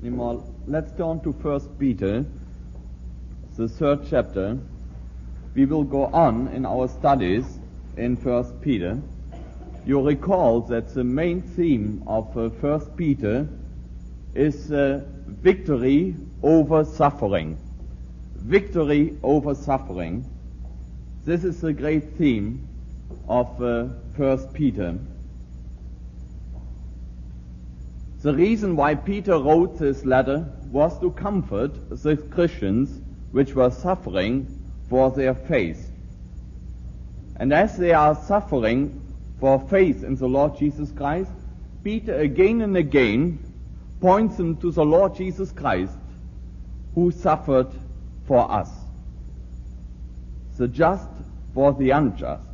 Let's turn to First Peter, the third chapter. We will go on in our studies in First Peter. You recall that the main theme of uh, First Peter is uh, victory over suffering. Victory over suffering. This is the great theme of uh, First Peter. The reason why Peter wrote this letter was to comfort the Christians which were suffering for their faith. And as they are suffering for faith in the Lord Jesus Christ, Peter again and again points them to the Lord Jesus Christ who suffered for us. The just for the unjust.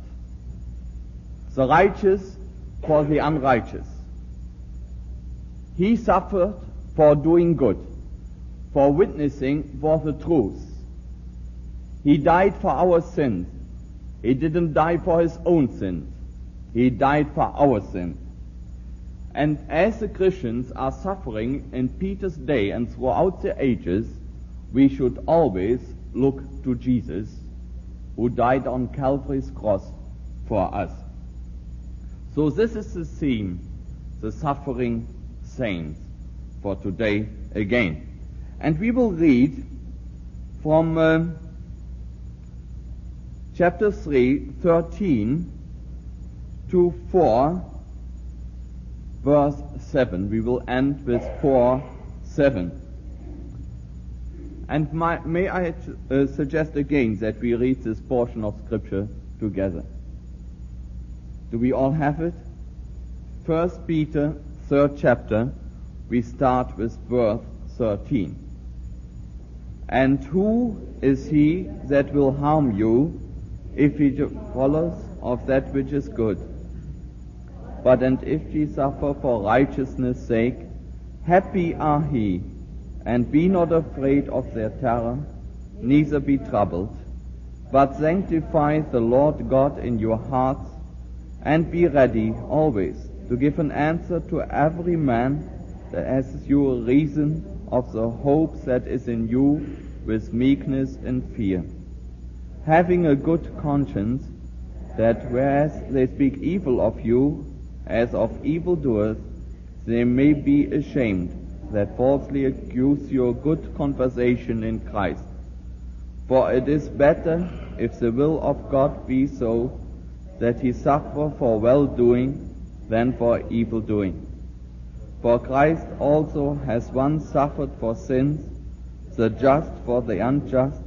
The righteous for the unrighteous. He suffered for doing good, for witnessing for the truth. He died for our sins. He didn't die for his own sins. He died for our sins. And as the Christians are suffering in Peter's day and throughout the ages, we should always look to Jesus, who died on Calvary's cross for us. So this is the theme, the suffering saints for today again. And we will read from uh, chapter 3, 13 to 4, verse 7. We will end with 4, 7. And my, may I uh, suggest again that we read this portion of scripture together. Do we all have it? First Peter third chapter, we start with verse 13. And who is he that will harm you if he follows of that which is good? But and if ye suffer for righteousness' sake, happy are he, and be not afraid of their terror, neither be troubled, but sanctify the Lord God in your hearts, and be ready always to give an answer to every man that asks you a reason of the hope that is in you with meekness and fear, having a good conscience, that whereas they speak evil of you as of evildoers, they may be ashamed that falsely accuse your good conversation in Christ. For it is better, if the will of God be so, that he suffer for well doing than for evil doing. For Christ also has once suffered for sins, the just for the unjust,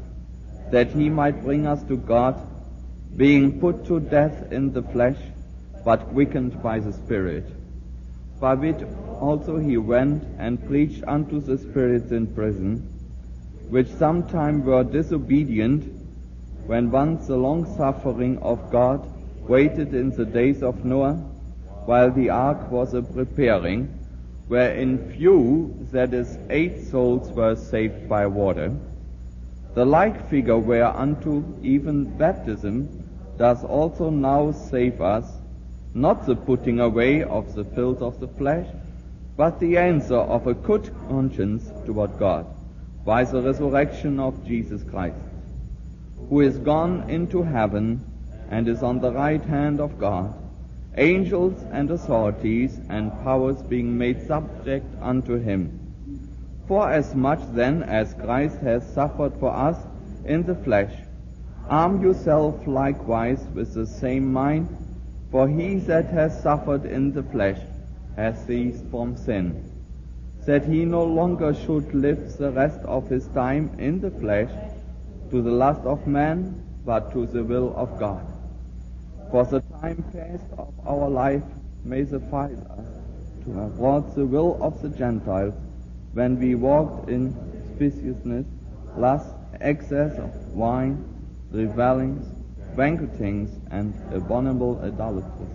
that he might bring us to God, being put to death in the flesh, but quickened by the Spirit. By which also he went and preached unto the spirits in prison, which sometime were disobedient, when once the long suffering of God waited in the days of Noah, while the ark was a preparing, wherein few, that is, eight souls were saved by water. The like figure whereunto even baptism does also now save us, not the putting away of the filth of the flesh, but the answer of a good conscience toward God, by the resurrection of Jesus Christ, who is gone into heaven and is on the right hand of God, angels and authorities and powers being made subject unto him. For as much then as Christ has suffered for us in the flesh, arm yourself likewise with the same mind, for he that has suffered in the flesh has ceased from sin, that he no longer should live the rest of his time in the flesh to the lust of man, but to the will of God. For the time past of our life may suffice us to have wrought the will of the Gentiles when we walked in speciousness, lust, excess of wine, revelings, banquetings, and abominable idolatries,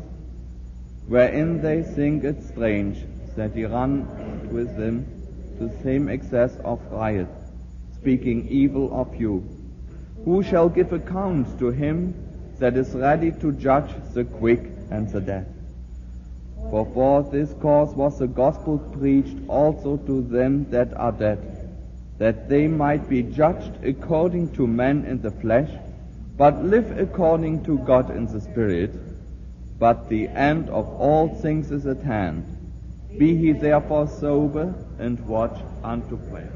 wherein they think it strange that ye run with them to the same excess of riot, speaking evil of you. Who shall give account to him that is ready to judge the quick and the dead. For for this cause was the gospel preached also to them that are dead, that they might be judged according to men in the flesh, but live according to God in the Spirit. But the end of all things is at hand. Be he therefore sober and watch unto prayer.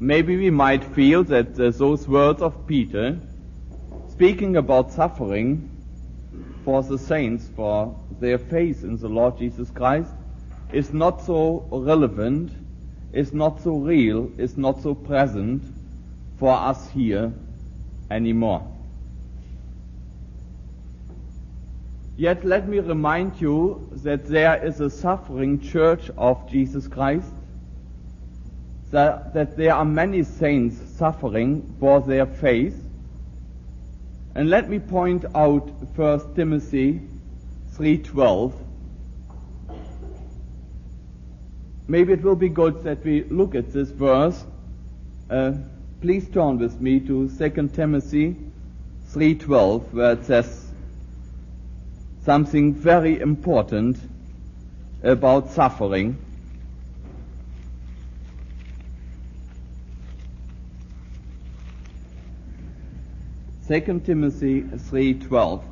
Maybe we might feel that uh, those words of Peter, speaking about suffering for the saints, for their faith in the Lord Jesus Christ, is not so relevant, is not so real, is not so present for us here anymore. Yet let me remind you that there is a suffering church of Jesus Christ that, that there are many saints suffering for their faith. And let me point out 1 Timothy 3.12. Maybe it will be good that we look at this verse. Uh, please turn with me to 2 Timothy 3.12 where it says something very important about suffering. 2 Timothy 3:12.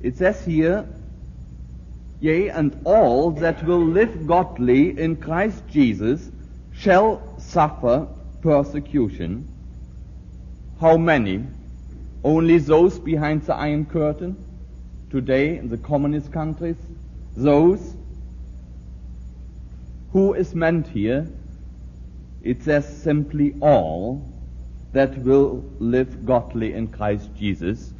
It says here, Yea, and all that will live godly in Christ Jesus shall suffer persecution. How many? Only those behind the Iron Curtain? Today in the communist countries? Those? Who is meant here? It says simply all that will live godly in Christ Jesus.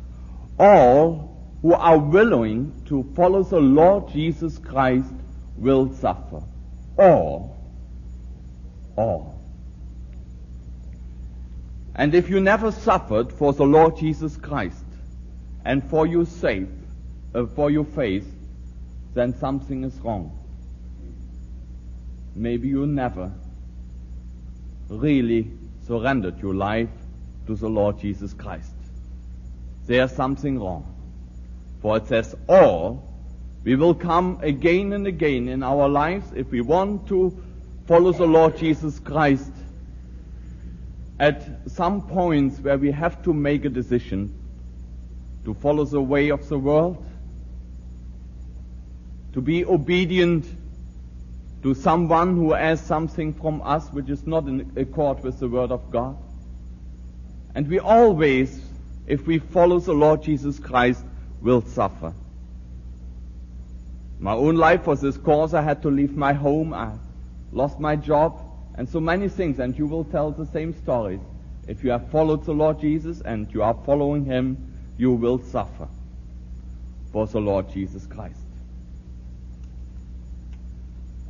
All who are willing to follow the Lord Jesus Christ will suffer. All. All. And if you never suffered for the Lord Jesus Christ and for your faith, uh, for your faith, then something is wrong. Maybe you never really surrendered your life to the Lord Jesus Christ. There's something wrong. For it says, all we will come again and again in our lives if we want to follow the Lord Jesus Christ at some points where we have to make a decision to follow the way of the world, to be obedient to someone who asks something from us which is not in accord with the Word of God. And we always, if we follow the Lord Jesus Christ, will suffer. My own life was this cause. I had to leave my home. I lost my job and so many things. And you will tell the same stories. If you have followed the Lord Jesus and you are following Him, you will suffer for the Lord Jesus Christ.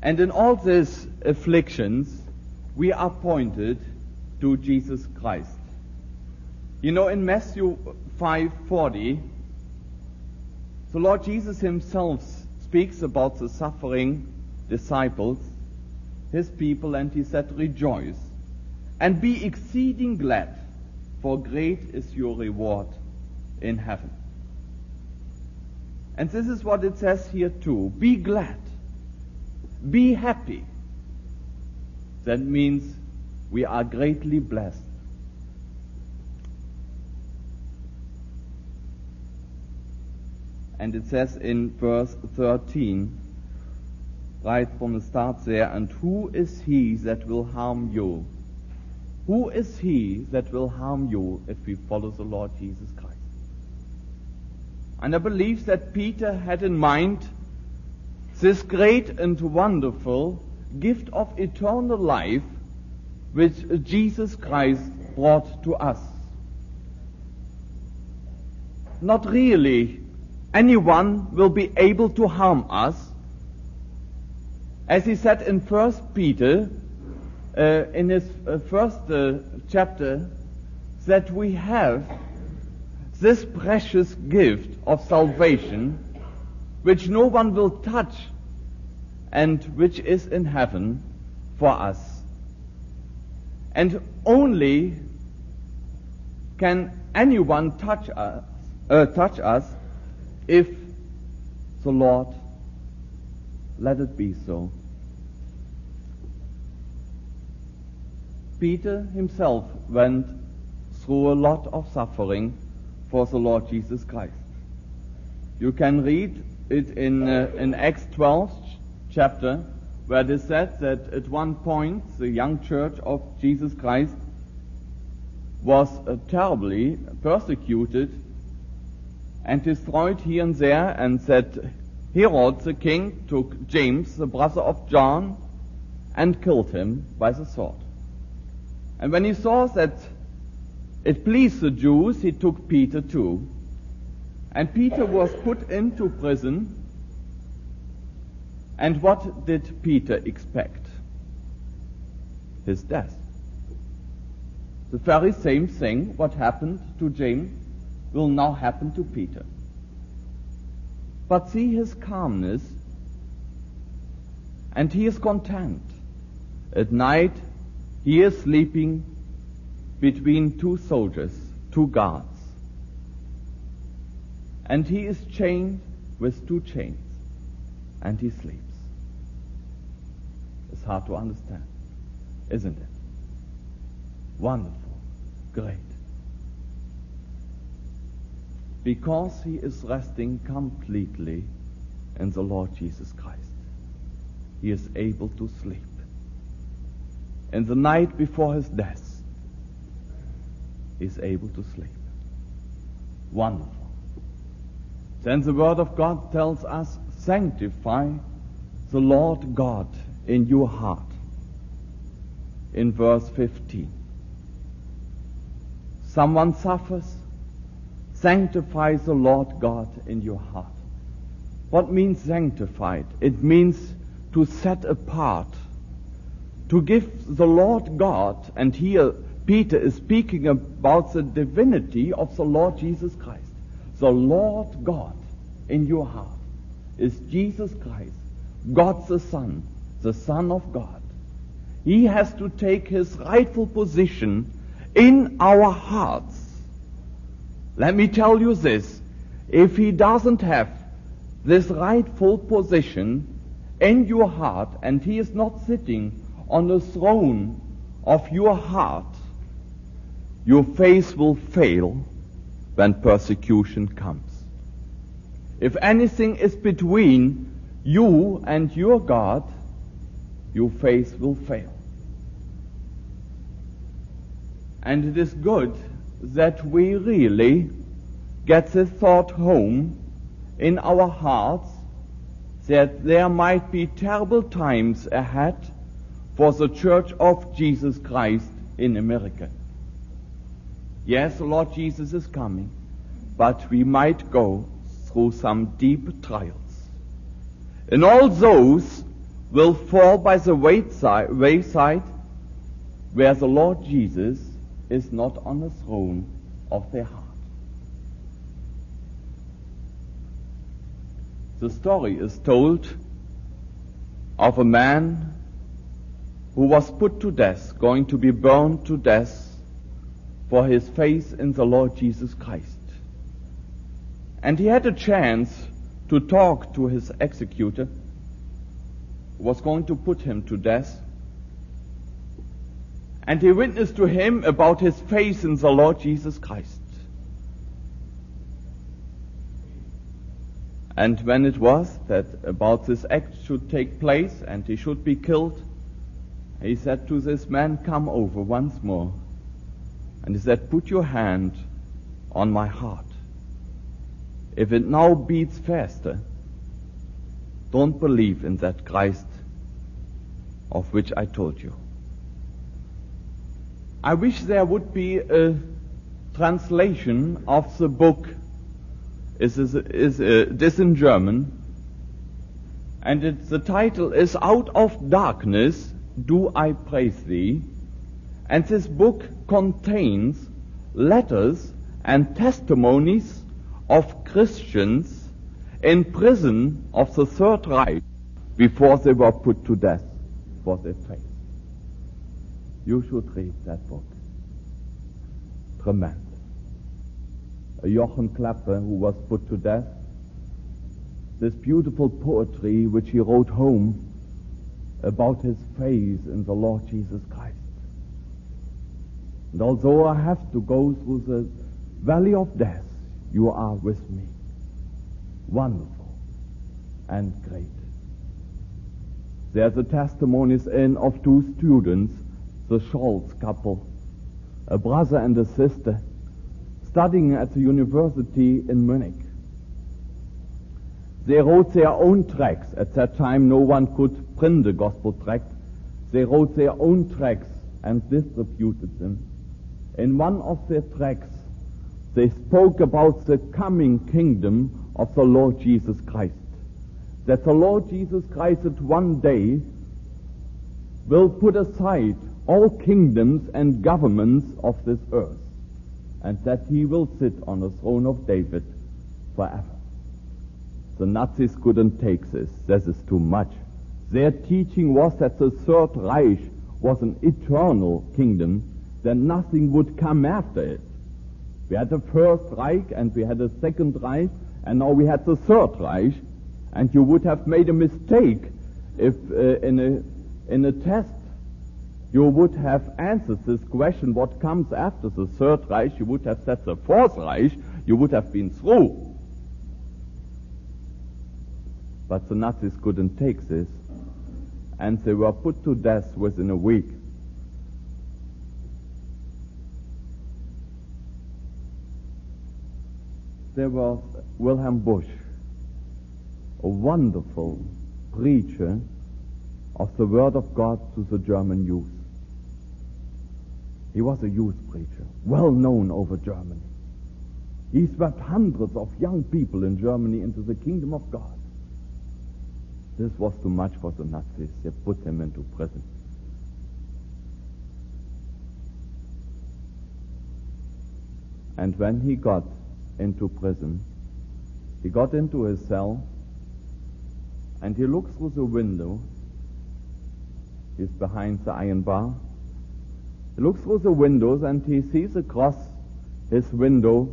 And in all these afflictions, we are pointed to Jesus Christ. You know, in Matthew 5:40, the Lord Jesus himself speaks about the suffering disciples, his people, and he said, Rejoice and be exceeding glad, for great is your reward in heaven. And this is what it says here too. Be glad. Be happy. That means we are greatly blessed. And it says in verse 13, right from the start there, and who is he that will harm you? Who is he that will harm you if we follow the Lord Jesus Christ? And I believe that Peter had in mind this great and wonderful gift of eternal life which Jesus Christ brought to us. Not really anyone will be able to harm us. As he said in First Peter, uh, in his uh, first uh, chapter, that we have this precious gift of salvation which no one will touch, and which is in heaven for us. And only can anyone touch us, uh, touch us if the Lord let it be so? Peter himself went through a lot of suffering for the Lord Jesus Christ. You can read it in, uh, in Acts 12 chapter, where it is said that at one point the young church of Jesus Christ was uh, terribly persecuted and destroyed here and there, and that Herod the king took James, the brother of John, and killed him by the sword. And when he saw that it pleased the Jews, he took Peter too. And Peter was put into prison. And what did Peter expect? His death. The very same thing, what happened to James, will now happen to Peter. But see his calmness, and he is content. At night, he is sleeping between two soldiers, two guards. And he is chained with two chains, and he sleeps. It's hard to understand, isn't it? Wonderful, great. Because he is resting completely in the Lord Jesus Christ, he is able to sleep. In the night before his death, he is able to sleep. Wonderful. Then the Word of God tells us, sanctify the Lord God in your heart. In verse 15. Someone suffers, sanctify the Lord God in your heart. What means sanctified? It means to set apart, to give the Lord God, and here Peter is speaking about the divinity of the Lord Jesus Christ. The Lord God in your heart is Jesus Christ, God the Son, the Son of God. He has to take his rightful position in our hearts. Let me tell you this. If he doesn't have this rightful position in your heart and he is not sitting on the throne of your heart, your faith will fail when persecution comes. If anything is between you and your God, your faith will fail. And it is good that we really get this thought home in our hearts that there might be terrible times ahead for the Church of Jesus Christ in America. Yes, the Lord Jesus is coming, but we might go through some deep trials. And all those will fall by the wayside where the Lord Jesus is not on the throne of their heart. The story is told of a man who was put to death, going to be burned to death for his faith in the Lord Jesus Christ. And he had a chance to talk to his executor, who was going to put him to death. And he witnessed to him about his faith in the Lord Jesus Christ. And when it was that about this act should take place and he should be killed, he said to this man, Come over once more. And he said, Put your hand on my heart. If it now beats faster, don't believe in that Christ of which I told you. I wish there would be a translation of the book is, is, is uh, this in German, and the title is Out of Darkness Do I Praise Thee, and this book contains letters and testimonies of Christians in prison of the Third Reich before they were put to death for their faith. You should read that book. Tremendous. Jochen Klepper, who was put to death, this beautiful poetry which he wrote home about his faith in the Lord Jesus Christ. And although I have to go through the valley of death, you are with me. Wonderful and great. There's the testimonies in of two students, the Scholls couple, a brother and a sister, studying at the university in Munich. They wrote their own tracts. At that time, no one could print the gospel tract. They wrote their own tracts and distributed them. In one of their tracks, they spoke about the coming kingdom of the Lord Jesus Christ. That the Lord Jesus Christ at one day will put aside all kingdoms and governments of this earth, and that he will sit on the throne of David forever. The Nazis couldn't take this. This is too much. Their teaching was that the Third Reich was an eternal kingdom, that nothing would come after it. We had the First Reich and we had the Second Reich, and now we had the Third Reich, and you would have made a mistake if uh, in, a, in a test you would have answered this question, what comes after the Third Reich, you would have said the Fourth Reich, you would have been through. But the Nazis couldn't take this, and they were put to death within a week. There was Wilhelm Busch, a wonderful preacher of the Word of God to the German youth. He was a youth preacher, well known over Germany. He swept hundreds of young people in Germany into the kingdom of God. This was too much for the Nazis. They put him into prison. And when he got into prison, he got into his cell and he looks through the window. He's behind the iron bar. He looks through the windows and he sees across his window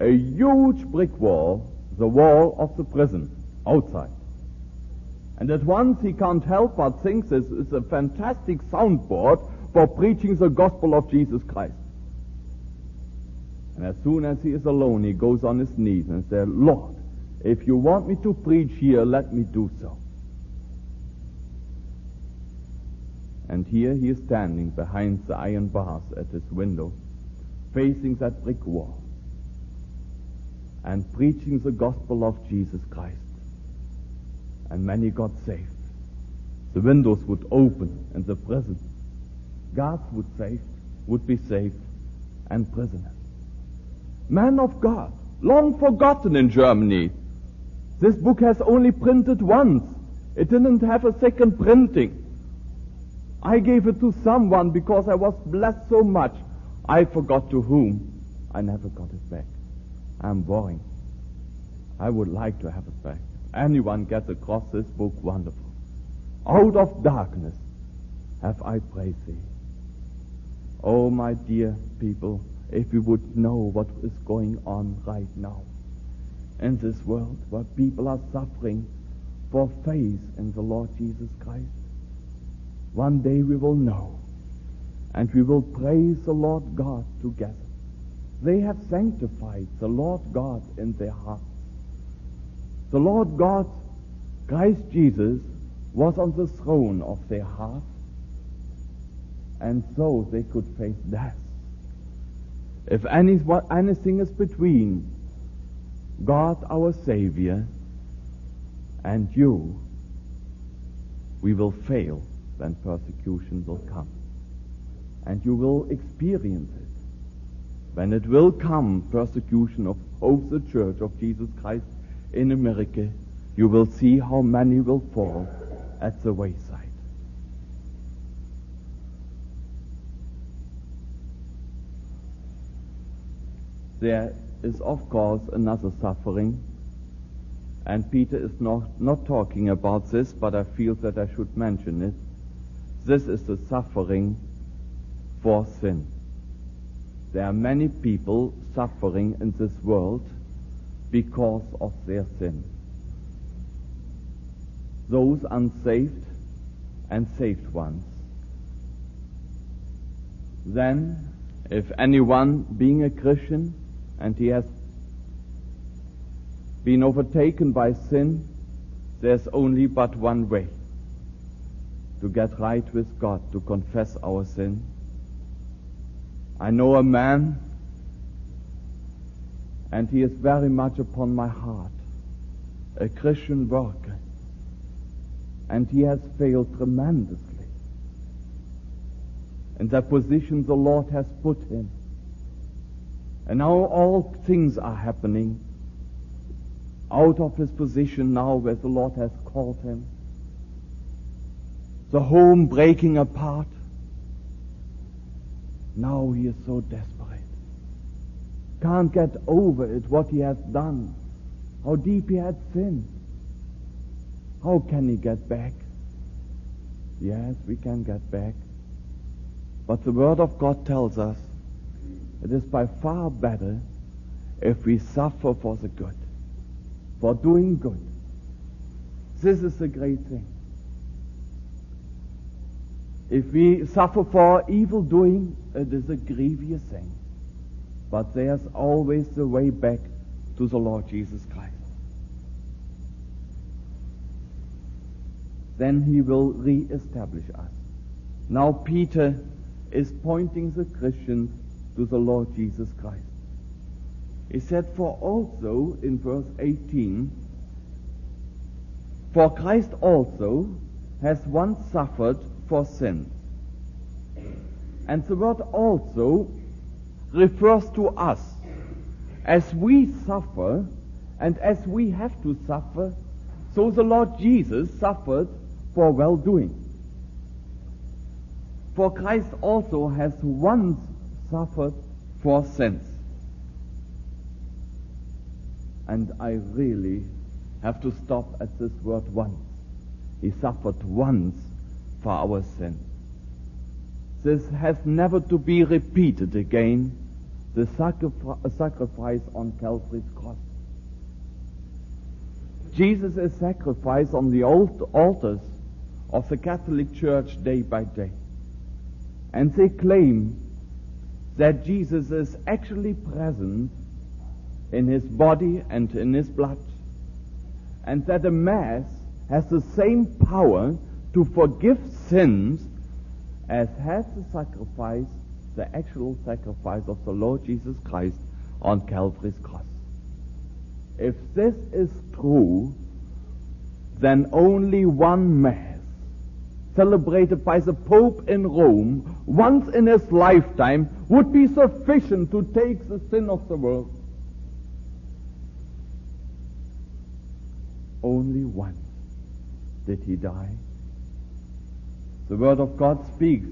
a huge brick wall, the wall of the prison, outside. And at once he can't help but think this is a fantastic soundboard for preaching the gospel of Jesus Christ. And as soon as he is alone, he goes on his knees and says, Lord, if you want me to preach here, let me do so. And here he is standing behind the iron bars at his window, facing that brick wall, and preaching the gospel of Jesus Christ and many got saved. The windows would open and the prison. Guards would save, would be saved, and prisoners. Man of God, long forgotten in Germany. This book has only printed once. It didn't have a second printing. I gave it to someone because I was blessed so much. I forgot to whom. I never got it back. I'm boring. I would like to have it back anyone gets across this book, wonderful. Out of darkness have I praised thee. Oh, my dear people, if we would know what is going on right now in this world where people are suffering for faith in the Lord Jesus Christ, one day we will know and we will praise the Lord God together. They have sanctified the Lord God in their hearts. The Lord God, Christ Jesus, was on the throne of their heart, and so they could face death. If any, anything is between God our Savior and you, we will fail when persecution will come. And you will experience it. When it will come, persecution of, of the church of Jesus Christ in America, you will see how many will fall at the wayside. There is, of course, another suffering, and Peter is not, not talking about this, but I feel that I should mention it. This is the suffering for sin. there are many people suffering in this world because of their sin. Those unsaved and saved ones. Then, if anyone being a Christian and he has been overtaken by sin, there's only but one way to get right with God, to confess our sin. I know a man, and he is very much upon my heart, a Christian worker, and he has failed tremendously in the position the Lord has put him. And now all things are happening out of his position now where the Lord has called him. The home breaking apart. Now he is so desperate. Can't get over it, what he has done. How deep he had sinned. How can he get back? Yes, we can get back. But the Word of God tells us it is by far better if we suffer for the good, for doing good. This is a great thing. If we suffer for evil doing, it is a grievous thing. But there's always the way back to the Lord Jesus Christ. Then he will re-establish us. Now Peter is pointing the Christians to the Lord Jesus Christ. He said, For also, in verse 18, for Christ also has once suffered for sins. And the word also refers to us. As we suffer and as we have to suffer, so the Lord Jesus suffered for well doing. For Christ also has once suffered for sins. And I really have to stop at this word once. He suffered once for our sin. This has never to be repeated again, the sacrifice on Calvary's cross. Jesus is sacrificed on the altars of the Catholic Church day by day. And they claim that Jesus is actually present in his body and in his blood. And that the Mass has the same power to forgive sins as has the sacrifice, the actual sacrifice of the Lord Jesus Christ on Calvary's cross. If this is true, then only one Mass celebrated by the Pope in Rome once in his lifetime would be sufficient to take the sin of the world. Only once did he die. The Word of God speaks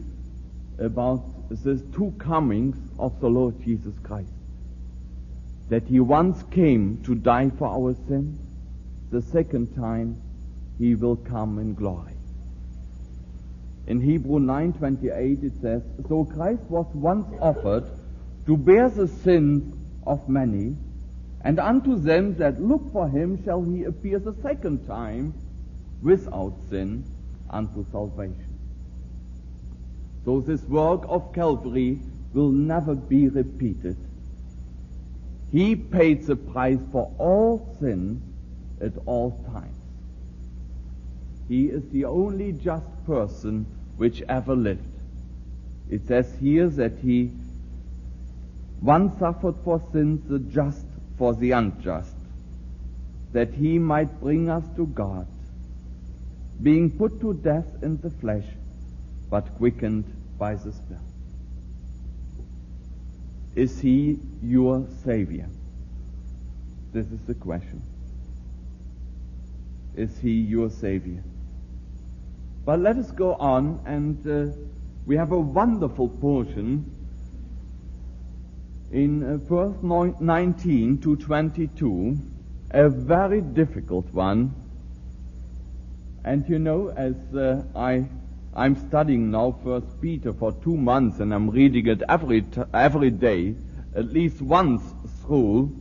about the two comings of the Lord Jesus Christ. That he once came to die for our sins, the second time he will come in glory. In Hebrew 9:28 it says, "So Christ was once offered to bear the sins of many, and unto them that look for him shall he appear the second time without sin unto salvation." So this work of Calvary will never be repeated. He paid the price for all sins at all times. He is the only just person which ever lived. It says here that he once suffered for sins, the just for the unjust, that he might bring us to God, being put to death in the flesh, but quickened by the Spirit. Is he your Savior? This is the question. Is he your Savior? But let us go on, and uh, we have a wonderful portion in uh, verse 19 to 22, a very difficult one. And you know, as uh, I I'm studying now First Peter for two months and I'm reading it every, t- every day, at least once through.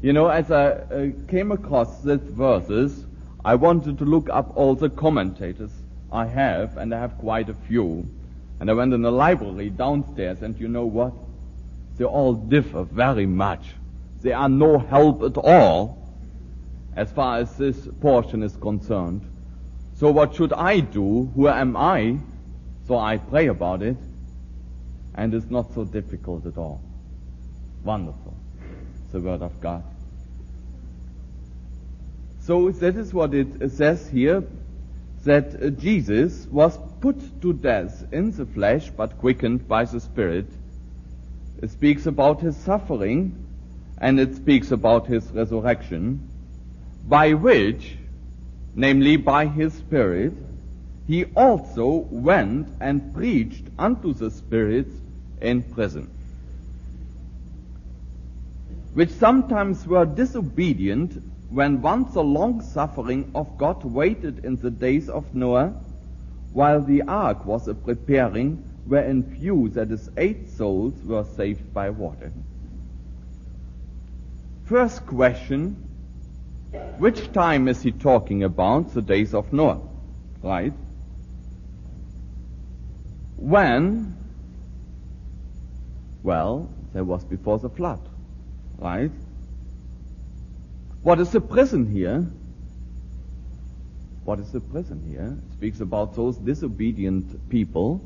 You know, as I uh, came across these verses, I wanted to look up all the commentators I have, and I have quite a few. And I went in the library downstairs, and you know what? They all differ very much. They are no help at all as far as this portion is concerned. So what should I do? Who am I? So I pray about it, and it's not so difficult at all. Wonderful. It's the Word of God. So that is what it says here, that uh, Jesus was put to death in the flesh, but quickened by the Spirit. It speaks about his suffering, and it speaks about his resurrection, by which, namely by his Spirit, he also went and preached unto the spirits in prison, which sometimes were disobedient when once the long suffering of God waited in the days of Noah, while the ark was a preparing, wherein few, that is eight souls, were saved by water. First question, which time is he talking about? The days of Noah, right? When? Well, there was before the flood, right? What is the prison here? What is the prison here? It speaks about those disobedient people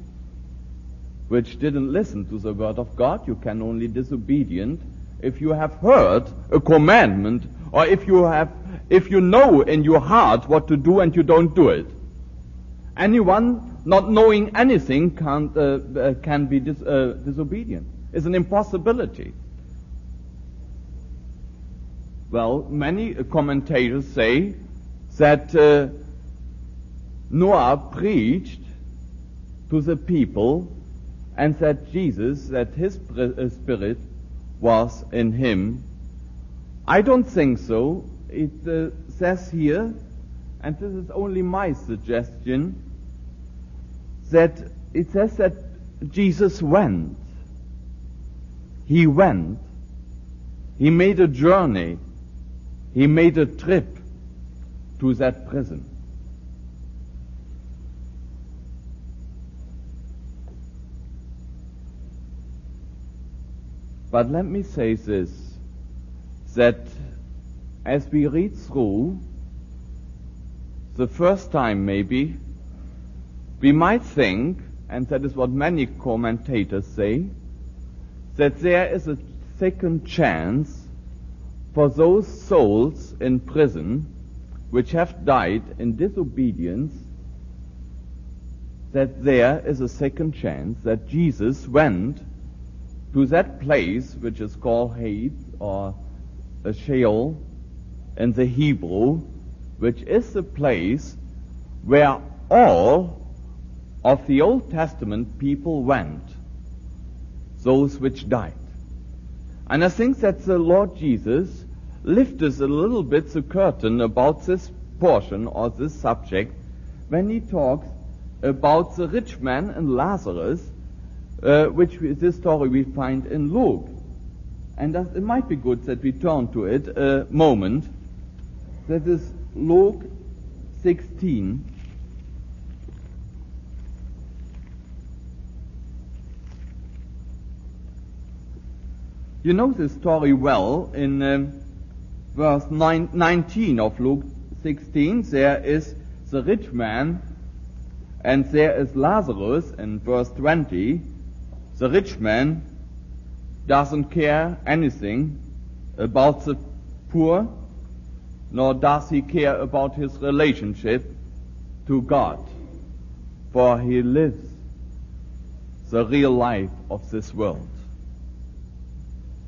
which didn't listen to the word of God. You can only disobedient if you have heard a commandment or if you have, if you know in your heart what to do and you don't do it. Anyone not knowing anything can, uh, uh, can be dis, uh, disobedient. It's an impossibility. Well, many commentators say that uh, Noah preached to the people and that Jesus, that his uh, spirit was in him. I don't think so. It uh, says here, and this is only my suggestion, that it says that Jesus went. He went. He made a journey. He made a trip to that prison. But let me say this, that as we read through, the first time maybe, we might think, and that is what many commentators say, that there is a second chance for those souls in prison which have died in disobedience, that there is a second chance that Jesus went to that place which is called Hades or Sheol in the Hebrew, which is the place where all of the Old Testament people went, those which died. And I think that the Lord Jesus lifts a little bit the curtain about this portion or this subject when he talks about the rich man and Lazarus, uh, which this story we find in Luke. And it might be good that we turn to it a moment. That is Luke 16. You know this story well in um, verse 19 of Luke 16, there is the rich man and there is Lazarus in verse 20. The rich man doesn't care anything about the poor, nor does he care about his relationship to God, for he lives the real life of this world.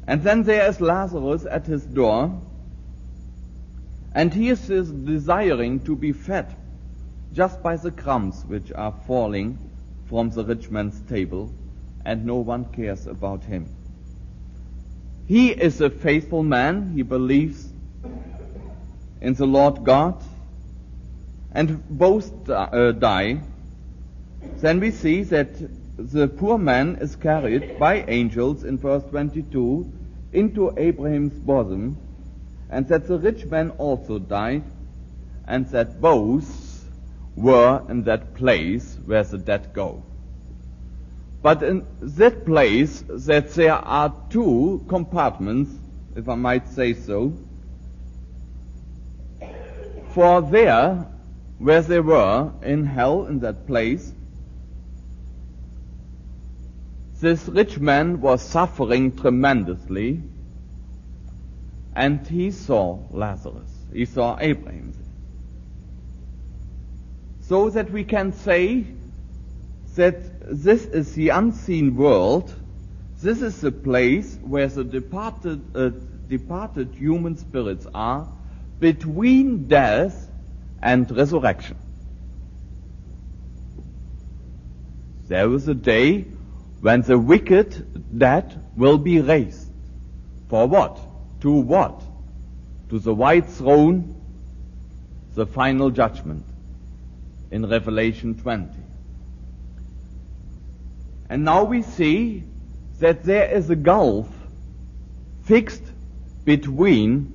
And then there is Lazarus at his door, and he is desiring to be fed just by the crumbs which are falling from the rich man's table, and no one cares about him. He is a faithful man. He believes in the Lord God. And both uh, die. Then we see that the poor man is carried by angels in verse 22 into Abraham's bosom, and that the rich man also died, and that both were in that place where the dead go. But in that place, that there are two compartments, if I might say so, for there, where they were in hell in that place, this rich man was suffering tremendously, and he saw Lazarus. He saw Abraham. So that we can say that this is the unseen world. This is the place where the departed, uh, departed human spirits are between death and resurrection. There is a day when the wicked dead will be raised. For what? To what? To the white throne, the final judgment in Revelation 20. And now we see that there is a gulf fixed between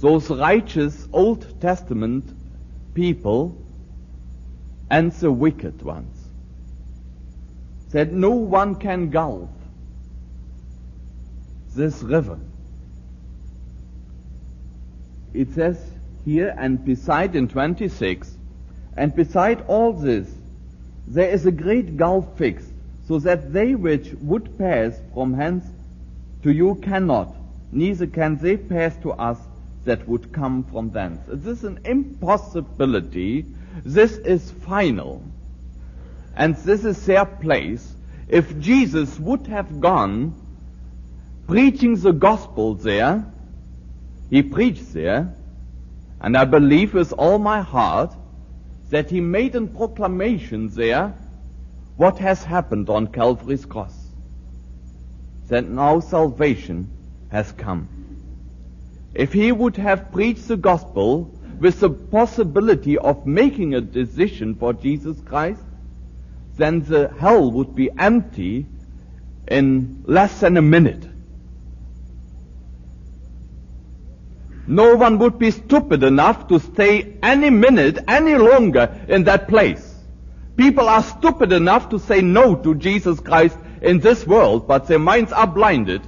those righteous Old Testament people and the wicked ones that no one can gulf this river. It says here, and beside in 26, and beside all this, there is a great gulf fixed, so that they which would pass from hence to you cannot, neither can they pass to us that would come from thence. This is an impossibility. This is final. And this is their place. If Jesus would have gone preaching the gospel there, he preached there, and I believe with all my heart that he made a proclamation there what has happened on Calvary's cross. That now salvation has come. If he would have preached the gospel with the possibility of making a decision for Jesus Christ, then the hell would be empty in less than a minute. No one would be stupid enough to stay any minute any longer in that place. People are stupid enough to say no to Jesus Christ in this world, but their minds are blinded.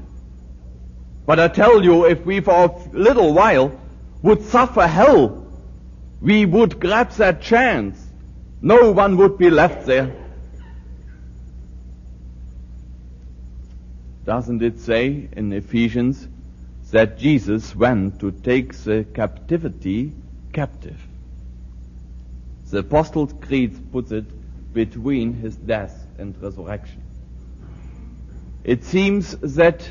But I tell you, if we for a little while would suffer hell, we would grab that chance. No one would be left there. Doesn't it say in Ephesians that Jesus went to take the captivity captive? The Apostles' Creed puts it between his death and resurrection. It seems that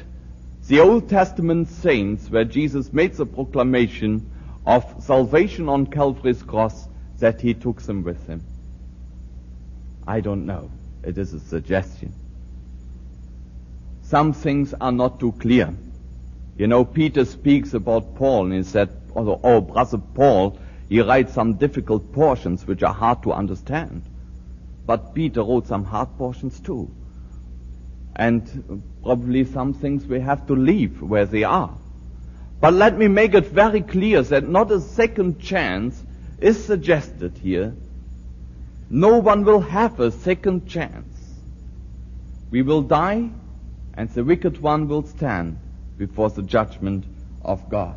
the Old Testament saints, where Jesus made the proclamation of salvation on Calvary's cross, that he took them with him. I don't know. It is a suggestion some things are not too clear. You know, Peter speaks about Paul and he said, oh, oh, brother Paul, he writes some difficult portions which are hard to understand. But Peter wrote some hard portions too. And probably some things we have to leave where they are. But let me make it very clear that not a second chance is suggested here. No one will have a second chance. We will die and the wicked one will stand before the judgment of God.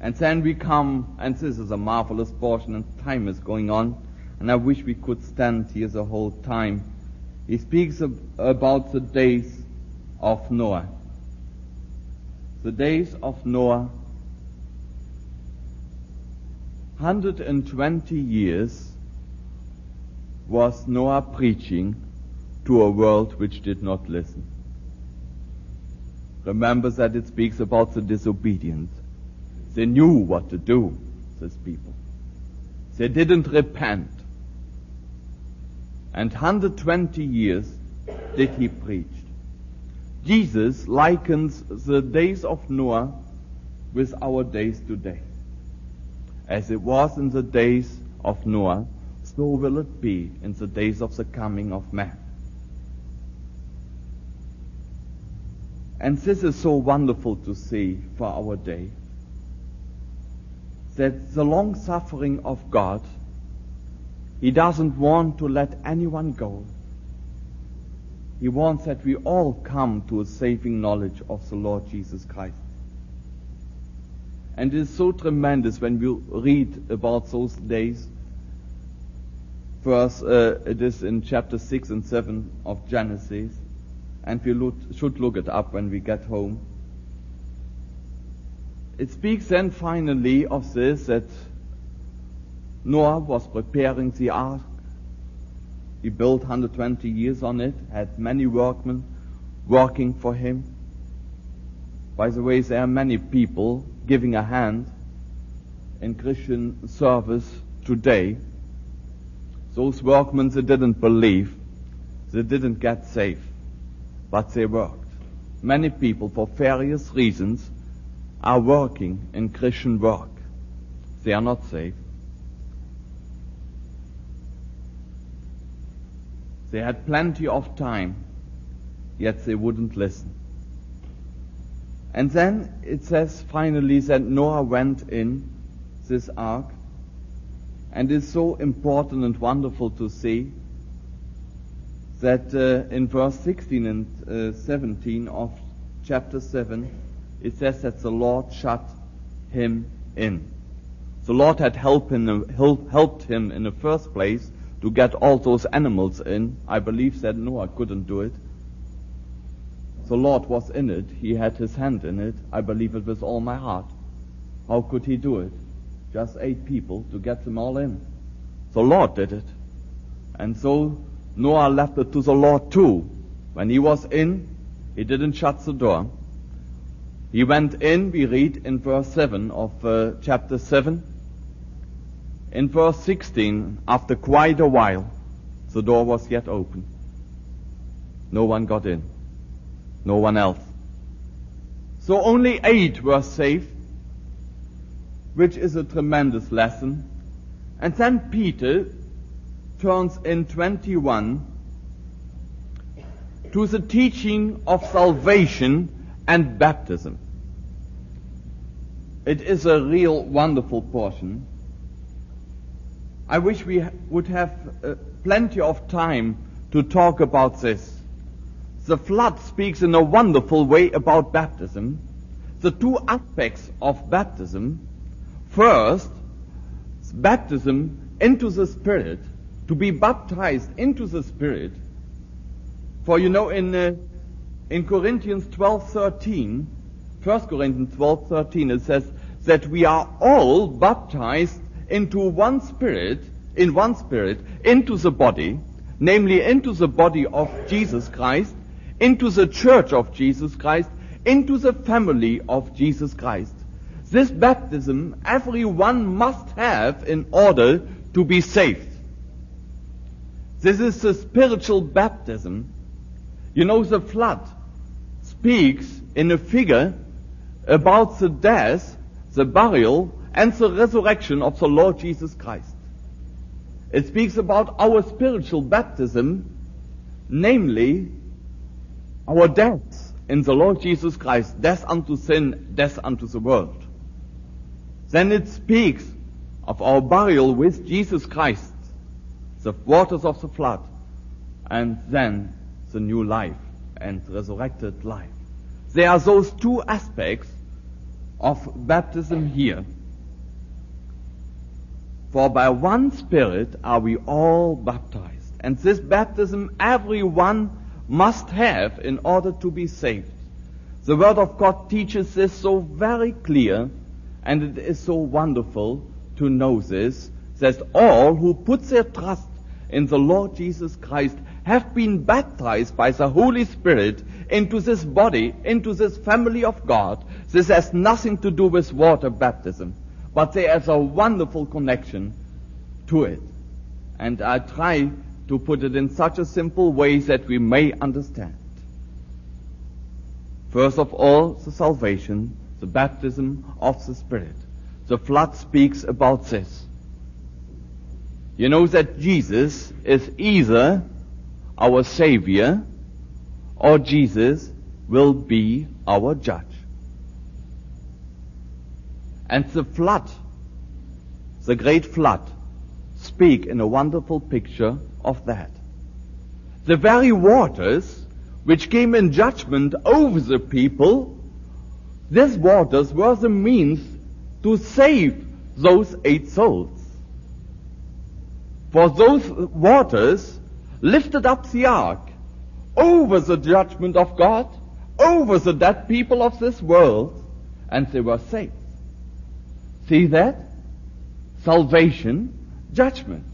And then we come, and this is a marvelous portion, and time is going on, and I wish we could stand here the whole time. He speaks of, about the days of Noah. The days of Noah, 120 years was Noah preaching to a world which did not listen. Remember that it speaks about the disobedience. They knew what to do, these people. They didn't repent. And 120 years did he preach. Jesus likens the days of Noah with our days today. as it was in the days of Noah, so will it be in the days of the coming of man. And this is so wonderful to see for our day. That the long suffering of God, He doesn't want to let anyone go. He wants that we all come to a saving knowledge of the Lord Jesus Christ. And it is so tremendous when we read about those days. First, uh, it is in chapter 6 and 7 of Genesis and we look, should look it up when we get home. It speaks then finally of this that Noah was preparing the ark. He built 120 years on it, had many workmen working for him. By the way, there are many people giving a hand in Christian service today. Those workmen that didn't believe, they didn't get saved but they worked. Many people, for various reasons, are working in Christian work. They are not saved. They had plenty of time, yet they wouldn't listen. And then it says finally that Noah went in this ark, and it's so important and wonderful to see that uh, in verse 16 and uh, 17 of chapter 7, it says that the Lord shut him in. The Lord had helped him, helped him in the first place to get all those animals in. I believe that Noah couldn't do it. The Lord was in it. He had his hand in it. I believe it with all my heart. How could he do it? Just eight people to get them all in. The Lord did it. And so Noah left it to the Lord too. When he was in, he didn't shut the door. He went in, we read in verse 7 of uh, chapter 7. In verse 16, after quite a while, the door was yet open. No one got in. No one else. So only eight were saved, which is a tremendous lesson. And then Peter turns in 21 to the teaching of salvation and baptism. It is a real wonderful portion. I wish we would have uh, plenty of time to talk about this. The flood speaks in a wonderful way about baptism. The two aspects of baptism. First, baptism into the Spirit to be baptized into the Spirit. For you know, in uh, in Corinthians 12:13, 1 Corinthians 12:13, it says that we are all baptized into one Spirit, in one Spirit, into the body, namely into the body of Jesus Christ, into the church of Jesus Christ, into the family of Jesus Christ. This baptism everyone must have in order to be saved. This is the spiritual baptism. You know, the flood speaks in a figure about the death, the burial, and the resurrection of the Lord Jesus Christ. It speaks about our spiritual baptism, namely our death in the Lord Jesus Christ, death unto sin, death unto the world. Then it speaks of our burial with Jesus Christ, the waters of the flood, and then the new life and resurrected life. There are those two aspects of baptism here. For by one Spirit are we all baptized. And this baptism everyone must have in order to be saved. The Word of God teaches this so very clear, and it is so wonderful to know this, that all who put their trust in the Lord Jesus Christ have been baptized by the Holy Spirit into this body, into this family of God. This has nothing to do with water baptism, but there is a wonderful connection to it. And I try to put it in such a simple way that we may understand. First of all, the salvation, the baptism of the Spirit. the flood speaks about this. You know that Jesus is either our Savior or Jesus will be our judge. And the flood, the great flood, speak in a wonderful picture of that. The very waters which came in judgment over the people, these waters were the means to save those eight souls. For those waters lifted up the ark over the judgment of God, over the dead people of this world, and they were saved. See that? Salvation, judgment.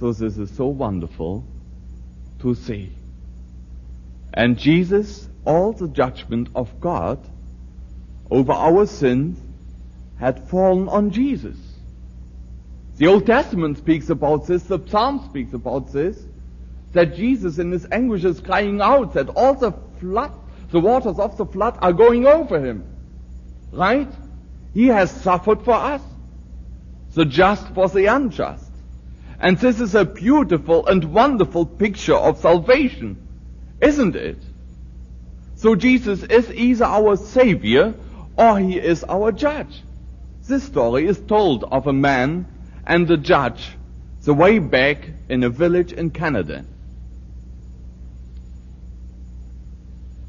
So this is so wonderful to see. And Jesus, all the judgment of God over our sins had fallen on Jesus. The Old Testament speaks about this, the Psalm speaks about this, that Jesus in his anguish is crying out that all the flood, the waters of the flood are going over him. Right? He has suffered for us. The just for the unjust. And this is a beautiful and wonderful picture of salvation, isn't it? So Jesus is either our Savior or He is our judge. This story is told of a man and the judge the way back in a village in Canada.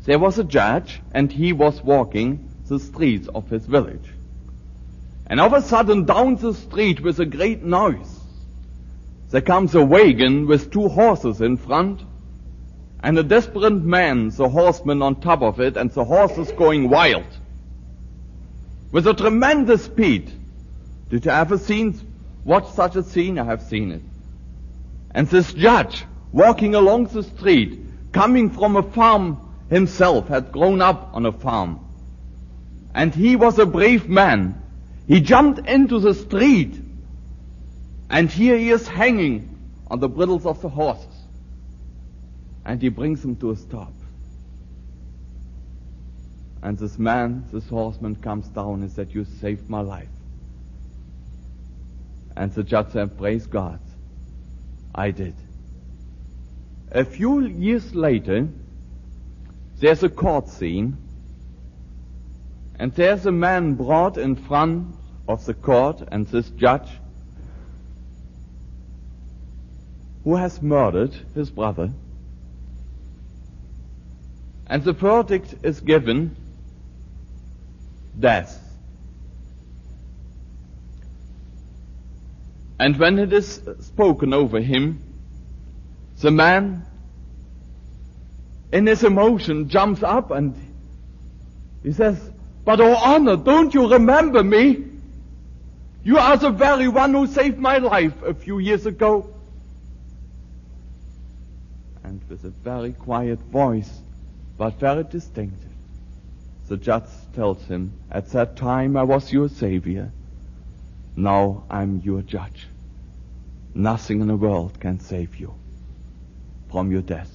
There was a judge and he was walking the streets of his village. And all of a sudden down the street with a great noise, there comes a wagon with two horses in front and a desperate man, the horseman on top of it, and the horses going wild. With a tremendous speed. Did you ever seen, watch such a scene? I have seen it. And this judge, walking along the street, coming from a farm himself, had grown up on a farm. And he was a brave man. He jumped into the street. And here he is hanging on the bridles of the horses. And he brings him to a stop. And this man, this horseman comes down and said, you saved my life. And the judge said, praise God. I did. A few years later, there's a court scene and there's a man brought in front of the court and this judge who has murdered his brother. And the verdict is given death. And when it is spoken over him, the man in his emotion jumps up and he says, but oh honor, don't you remember me? You are the very one who saved my life a few years ago. And with a very quiet voice, but very distinctive, the judge tells him, at that time I was your savior. Now I'm your judge. Nothing in the world can save you from your death.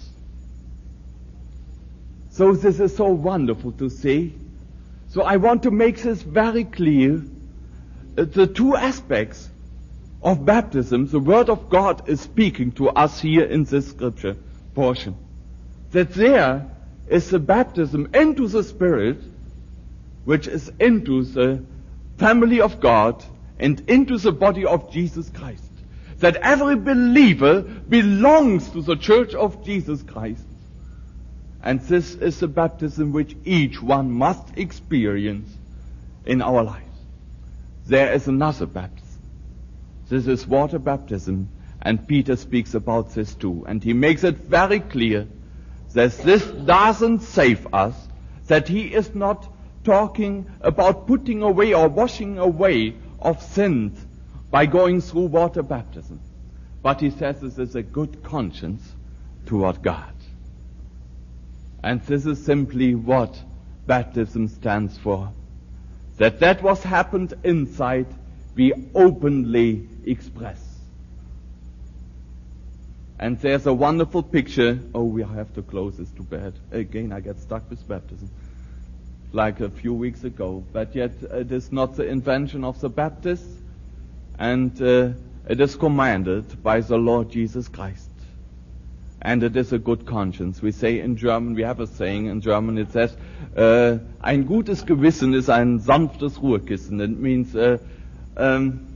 So this is so wonderful to see so I want to make this very clear. Uh, the two aspects of baptism, the Word of God is speaking to us here in this scripture portion. That there is the baptism into the Spirit, which is into the family of God and into the body of Jesus Christ. That every believer belongs to the church of Jesus Christ. And this is the baptism which each one must experience in our lives. There is another baptism. This is water baptism, and Peter speaks about this too. And he makes it very clear that this doesn't save us, that he is not talking about putting away or washing away of sins by going through water baptism. But he says this is a good conscience toward God. And this is simply what baptism stands for. That that was happened inside, we openly express. And there's a wonderful picture. Oh, we have to close this to bed. Again, I get stuck with baptism. like a few weeks ago, but yet it is not the invention of the Baptists, and uh, it is commanded by the Lord Jesus Christ. And it is a good conscience. We say in German, we have a saying in German, it says, uh, ein gutes Gewissen ist ein sanftes Ruhekissen. It means, uh, um,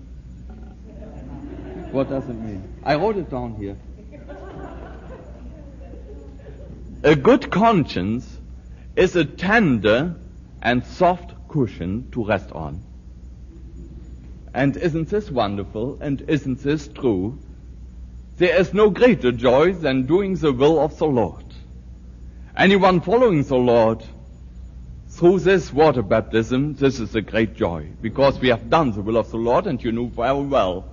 what does it mean? I wrote it down here. A good conscience is a tender and soft cushion to rest on. And isn't this wonderful? And isn't this true? There is no greater joy than doing the will of the Lord. Anyone following the Lord through this water baptism, this is a great joy because we have done the will of the Lord and you know very well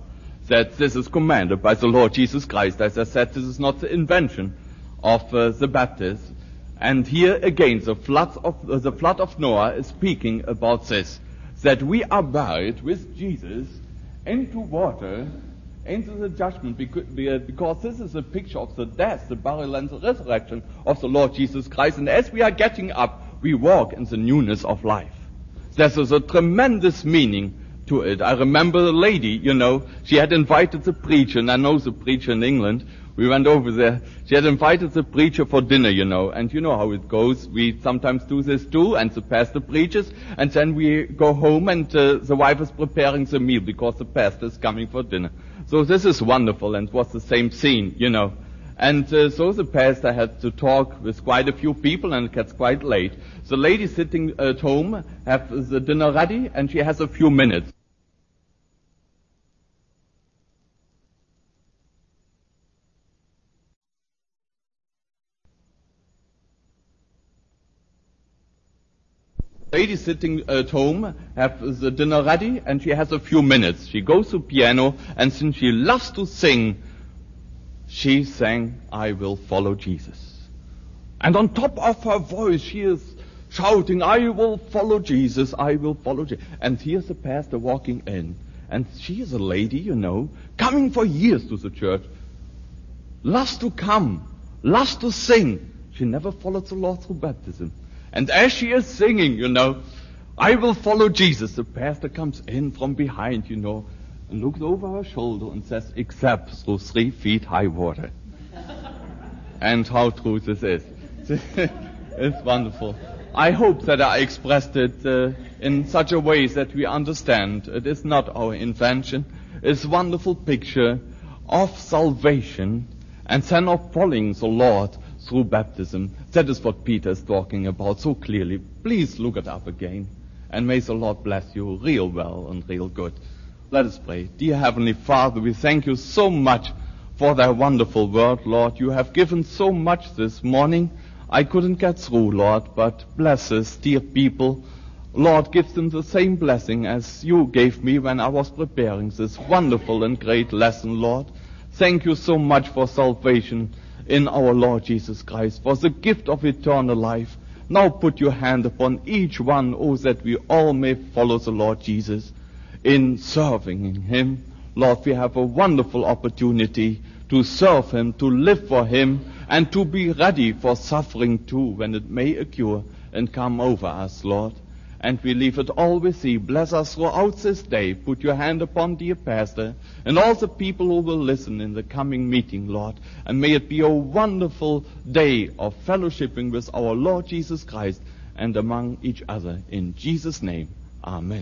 that this is commanded by the Lord Jesus Christ. As I said, this is not the invention of uh, the Baptists. And here again, the flood of uh, the flood of Noah is speaking about this, that we are buried with Jesus into water, into the judgment, because this is a picture of the death, the burial, and the resurrection of the Lord Jesus Christ. And as we are getting up, we walk in the newness of life. This is a tremendous meaning to it. I remember the lady, you know, she had invited the preacher, and I know the preacher in England, we went over there. She had invited the preacher for dinner, you know, and you know how it goes. We sometimes do this too, and the pastor preaches, and then we go home and uh, the wife is preparing the meal because the pastor is coming for dinner. So this is wonderful and was the same scene, you know. And uh, so the pastor had to talk with quite a few people and it gets quite late. The lady sitting at home have the dinner ready and she has a few minutes. Lady sitting at home have the dinner ready and she has a few minutes. She goes to piano and since she loves to sing, she sang, I will follow Jesus. And on top of her voice, she is shouting, I will follow Jesus, I will follow Jesus. And here's the pastor walking in. And she is a lady, you know, coming for years to the church, loves to come, loves to sing. She never followed the Lord through baptism. And as she is singing, you know, I will follow Jesus, the pastor comes in from behind, you know, and looks over her shoulder and says, except through three feet high water. and how true this is. it's wonderful. I hope that I expressed it uh, in such a way that we understand it is not our invention. It's a wonderful picture of salvation and then of following the Lord through baptism. That is what Peter is talking about so clearly. Please look it up again. And may the Lord bless you real well and real good. Let us pray. Dear Heavenly Father, we thank you so much for thy wonderful word, Lord. You have given so much this morning. I couldn't get through, Lord, but bless us, dear people. Lord, give them the same blessing as you gave me when I was preparing this wonderful and great lesson, Lord. Thank you so much for salvation in our Lord Jesus Christ, for the gift of eternal life. Now put your hand upon each one, oh, that we all may follow the Lord Jesus in serving Him. Lord, we have a wonderful opportunity to serve Him, to live for Him, and to be ready for suffering too when it may occur and come over us, Lord and we leave it all with thee. Bless us throughout this day. Put your hand upon dear pastor and all the people who will listen in the coming meeting, Lord. And may it be a wonderful day of fellowshipping with our Lord Jesus Christ and among each other. In Jesus' name, Amen.